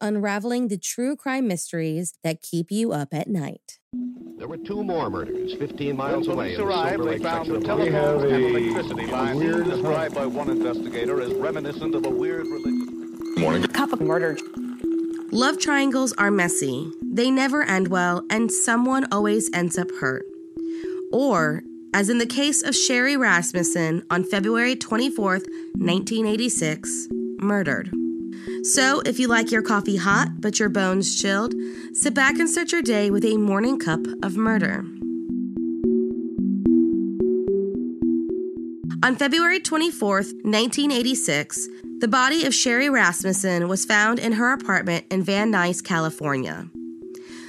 unraveling the true crime mysteries that keep you up at night. There were two more murders 15 miles when away. police in the arrived, Silver they Lake found the section of telephone and electricity lines described by one investigator as reminiscent of a weird religion. Cup of murder. Love triangles are messy. They never end well, and someone always ends up hurt. Or, as in the case of Sherri Rasmussen on February 24th, 1986, murdered. So, if you like your coffee hot but your bones chilled, sit back and start your day with a morning cup of murder. On February 24th, 1986, the body of Sherri Rasmussen was found in her apartment in Van Nuys, California.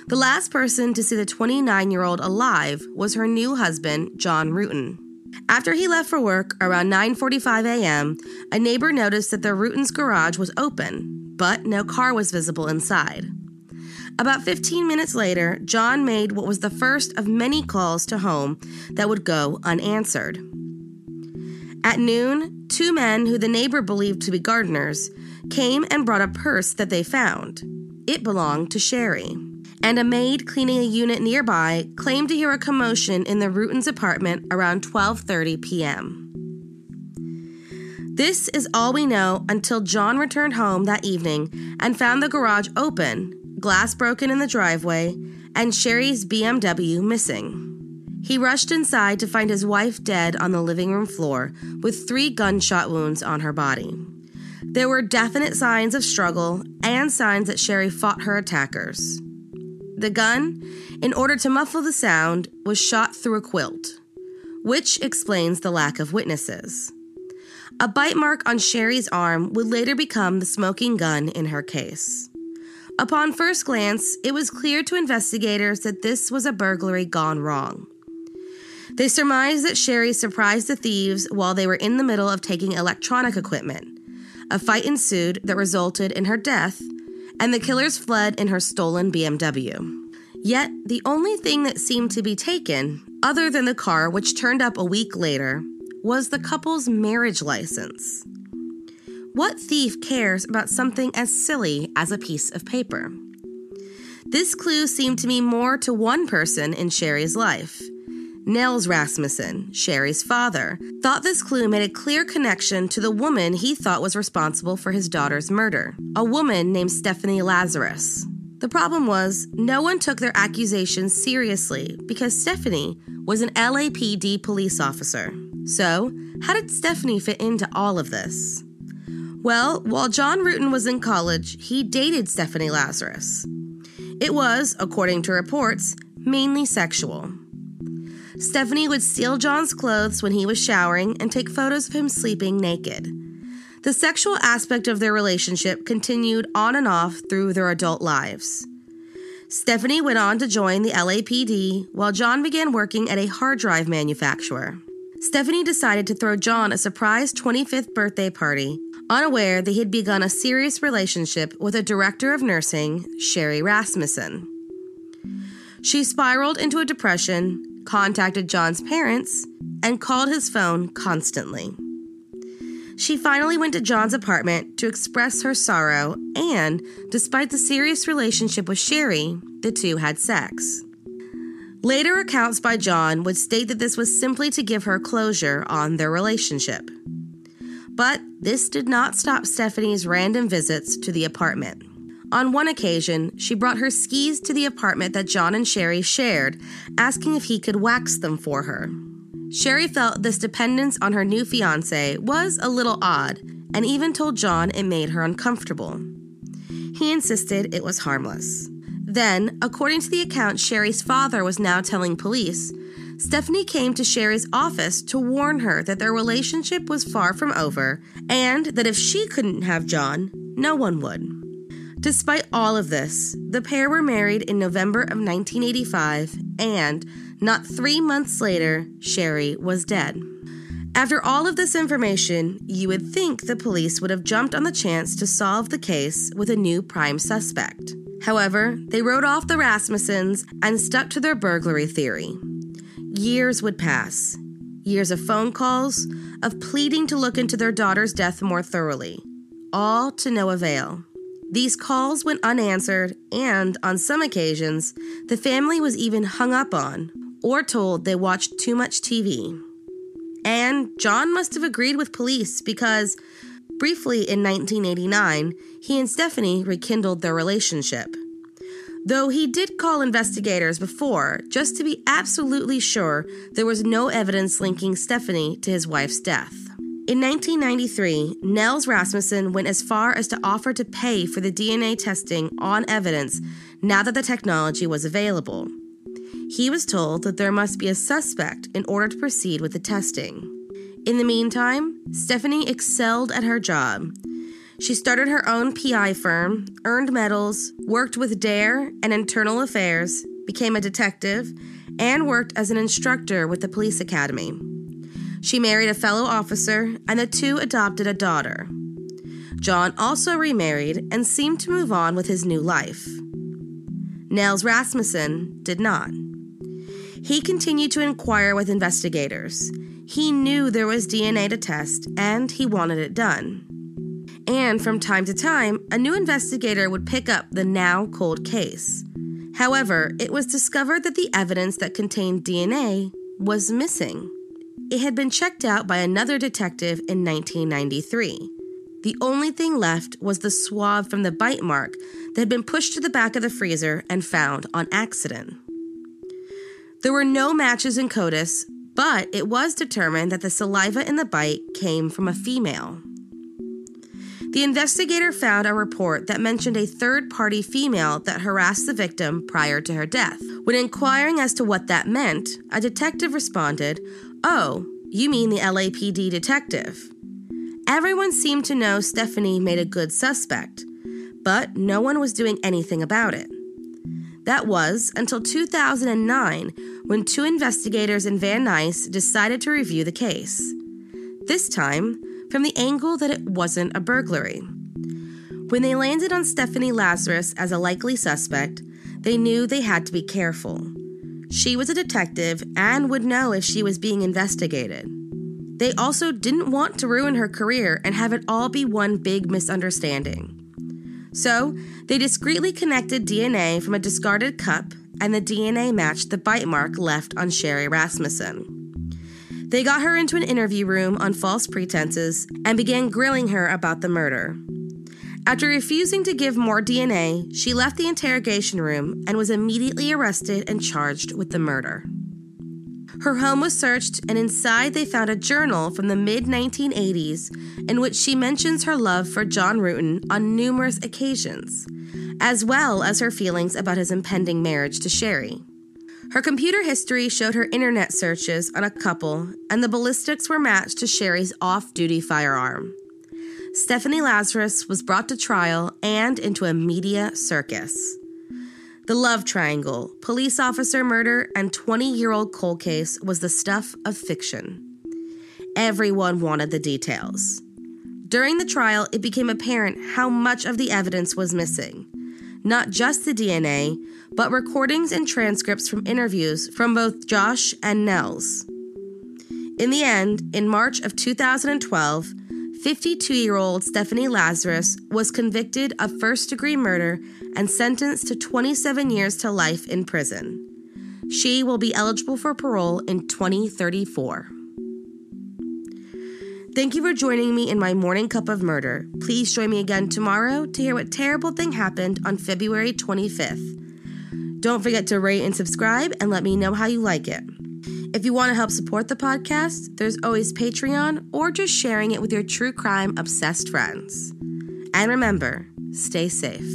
The last person to see the 29 year old alive was her new husband, John Ruetten. After he left for work around 9:45 a.m., a neighbor noticed that the Ruettens' garage was open, but no car was visible inside. About 15 minutes later, John made what was the first of many calls to home that would go unanswered. At noon, two men who the neighbor believed to be gardeners came and brought a purse that they found. It belonged to Sherri. And a maid cleaning a unit nearby claimed to hear a commotion in the Ruettens' apartment around 12:30 p.m. This is all we know until John returned home that evening and found the garage open, glass broken in the driveway, and Sherri's BMW missing. He rushed inside to find his wife dead on the living room floor with three gunshot wounds on her body. There were definite signs of struggle and signs that Sherri fought her attackers. The gun, in order to muffle the sound, was shot through a quilt, which explains the lack of witnesses. A bite mark on Sherri's arm would later become the smoking gun in her case. Upon first glance, it was clear to investigators that this was a burglary gone wrong. They surmised that Sherri surprised the thieves while they were in the middle of taking electronic equipment. A fight ensued that resulted in her death, and the killers fled in her stolen BMW. Yet, the only thing that seemed to be taken, other than the car which turned up a week later, was the couple's marriage license. What thief cares about something as silly as a piece of paper? This clue seemed to mean more to one person in Sherri's life. Nels Rasmussen, Sherri's father, thought this clue made a clear connection to the woman he thought was responsible for his daughter's murder, a woman named Stephanie Lazarus. The problem was, no one took their accusations seriously because Stephanie was an LAPD police officer. So, how did Stephanie fit into all of this? Well, while John Ruetten was in college, he dated Stephanie Lazarus. It was, according to reports, mainly sexual. Stephanie would steal John's clothes when he was showering and take photos of him sleeping naked. The sexual aspect of their relationship continued on and off through their adult lives. Stephanie went on to join the LAPD while John began working at a hard drive manufacturer. Stephanie decided to throw John a surprise 25th birthday party, unaware that he had begun a serious relationship with a director of nursing, Sherri Rasmussen. She spiraled into a depression, contacted John's parents, and called his phone constantly. She finally went to John's apartment to express her sorrow, and despite the serious relationship with Sherri, the two had sex. Later accounts by John would state that this was simply to give her closure on their relationship. But this did not stop Stephanie's random visits to the apartment. On one occasion, she brought her skis to the apartment that John and Sherri shared, asking if he could wax them for her. Sherri felt this dependence on her new fiance was a little odd and even told John it made her uncomfortable. He insisted it was harmless. Then, according to the account Sherri's father was now telling police, Stephanie came to Sherri's office to warn her that their relationship was far from over and that if she couldn't have John, no one would. Despite all of this, the pair were married in November of 1985 and not three months later, Sherri was dead. After all of this information, you would think the police would have jumped on the chance to solve the case with a new prime suspect. However, they wrote off the Rasmussens and stuck to their burglary theory. Years would pass. Years of phone calls, of pleading to look into their daughter's death more thoroughly, all to no avail. These calls went unanswered, and on some occasions, the family was even hung up on or told they watched too much TV. And John must have agreed with police because, briefly in 1989, he and Stephanie rekindled their relationship. Though he did call investigators before just to be absolutely sure there was no evidence linking Stephanie to his wife's death. In 1993, Nels Rasmussen went as far as to offer to pay for the DNA testing on evidence now that the technology was available. He was told that there must be a suspect in order to proceed with the testing. In the meantime, Stephanie excelled at her job. She started her own PI firm, earned medals, worked with DARE and Internal Affairs, became a detective, and worked as an instructor with the police academy. She married a fellow officer, and the two adopted a daughter. John also remarried and seemed to move on with his new life. Nels Rasmussen did not. He continued to inquire with investigators. He knew there was DNA to test and he wanted it done. And from time to time, a new investigator would pick up the now cold case. However, it was discovered that the evidence that contained DNA was missing. It had been checked out by another detective in 1993. The only thing left was the swab from the bite mark that had been pushed to the back of the freezer and found on accident. There were no matches in CODIS, but it was determined that the saliva in the bite came from a female. The investigator found a report that mentioned a third party female that harassed the victim prior to her death. When inquiring as to what that meant, a detective responded, Oh, you mean the LAPD detective. Everyone seemed to know Stephanie made a good suspect, but no one was doing anything about it. That was until 2009 when two investigators in Van Nuys decided to review the case. This time, from the angle that it wasn't a burglary. When they landed on Stephanie Lazarus as a likely suspect, they knew they had to be careful. She was a detective and would know if she was being investigated. They also didn't want to ruin her career and have it all be one big misunderstanding. So, they discreetly connected DNA from a discarded cup, and the DNA matched the bite mark left on Sherri Rasmussen. They got her into an interview room on false pretenses and began grilling her about the murder. After refusing to give more DNA, she left the interrogation room and was immediately arrested and charged with the murder. Her home was searched, and inside they found a journal from the mid 1980s in which she mentions her love for John Ruetten on numerous occasions, as well as her feelings about his impending marriage to Sherri. Her computer history showed her internet searches on a couple, and the ballistics were matched to Sherri's off duty firearm. Stephanie Lazarus was brought to trial and into a media circus. The love triangle, police officer murder, and 20 year old cold case was the stuff of fiction. Everyone wanted the details. During the trial, it became apparent how much of the evidence was missing. Not just the DNA, but recordings and transcripts from interviews from both Josh and Nels. In the end, in March of 2012, 52 year old Stephanie Lazarus was convicted of first degree murder and sentenced to 27 years to life in prison. She will be eligible for parole in 2034. Thank you for joining me in my morning cup of murder. Please join me again tomorrow to hear what terrible thing happened on February 25th. Don't forget to rate and subscribe and let me know how you like it. If you want to help support the podcast, there's always Patreon or just sharing it with your true crime obsessed friends. And remember, stay safe.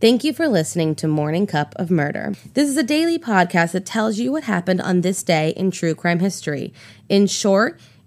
Thank you for listening to Morning Cup of Murder. This is a daily podcast that tells you what happened on this day in true crime history. In short,